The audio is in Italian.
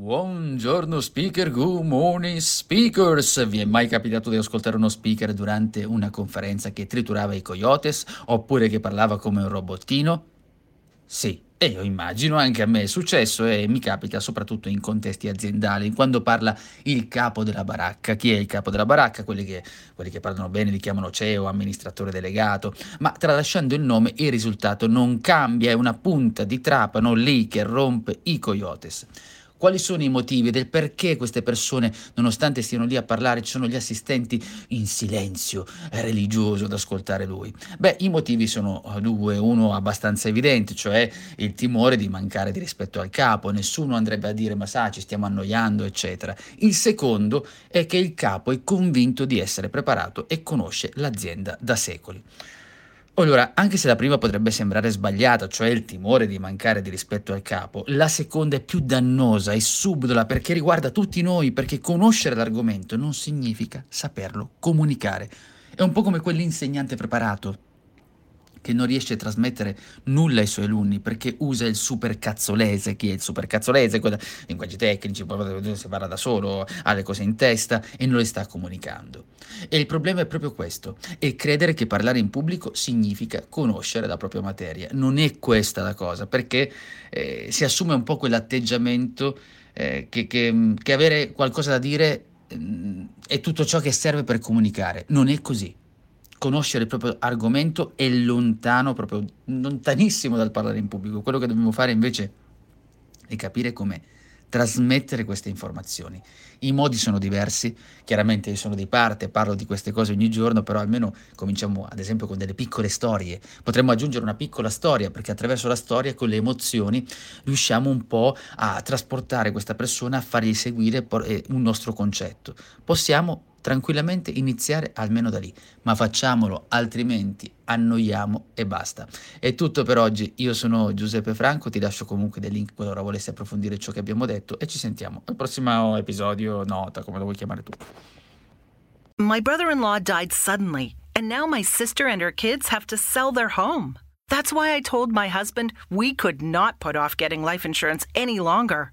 Buongiorno speaker, good morning speakers. Vi è mai capitato di ascoltare uno speaker durante una conferenza che triturava i coyotes oppure che parlava come un robottino? Sì, e io immagino anche a me è successo e mi capita soprattutto in contesti aziendali, quando parla il capo della baracca. Chi è il capo della baracca? Quelli che, quelli che parlano bene li chiamano CEO, amministratore delegato, ma tralasciando il nome il risultato non cambia, è una punta di trapano lì che rompe i coyotes. Quali sono i motivi del perché queste persone, nonostante stiano lì a parlare, ci sono gli assistenti in silenzio religioso ad ascoltare lui? Beh, i motivi sono due, uno abbastanza evidente, cioè il timore di mancare di rispetto al capo, nessuno andrebbe a dire ma sa, ci stiamo annoiando, eccetera. Il secondo è che il capo è convinto di essere preparato e conosce l'azienda da secoli. Allora, anche se la prima potrebbe sembrare sbagliata, cioè il timore di mancare di rispetto al capo, la seconda è più dannosa e subdola perché riguarda tutti noi, perché conoscere l'argomento non significa saperlo comunicare. È un po' come quell'insegnante preparato che non riesce a trasmettere nulla ai suoi alunni perché usa il supercazzolese. Chi è il supercazzolese? Linguaggi tecnici, si parla da solo, ha le cose in testa e non le sta comunicando. E il problema è proprio questo, è credere che parlare in pubblico significa conoscere la propria materia. Non è questa la cosa, perché eh, si assume un po' quell'atteggiamento eh, che, che, che avere qualcosa da dire mm, è tutto ciò che serve per comunicare. Non è così conoscere il proprio argomento è lontano, proprio lontanissimo dal parlare in pubblico. Quello che dobbiamo fare invece è capire come trasmettere queste informazioni. I modi sono diversi, chiaramente io sono di parte, parlo di queste cose ogni giorno, però almeno cominciamo ad esempio con delle piccole storie. Potremmo aggiungere una piccola storia perché attraverso la storia, con le emozioni, riusciamo un po' a trasportare questa persona, a fargli seguire eh, un nostro concetto. Possiamo tranquillamente iniziare almeno da lì, ma facciamolo, altrimenti annoiamo e basta. È tutto per oggi, io sono Giuseppe Franco, ti lascio comunque dei link qualora volessi approfondire ciò che abbiamo detto e ci sentiamo al prossimo episodio, nota, come lo vuoi chiamare tu. My brother-in-law died suddenly and now my sister and her kids have to sell their home. That's why I told my husband we could not put off getting life insurance any longer.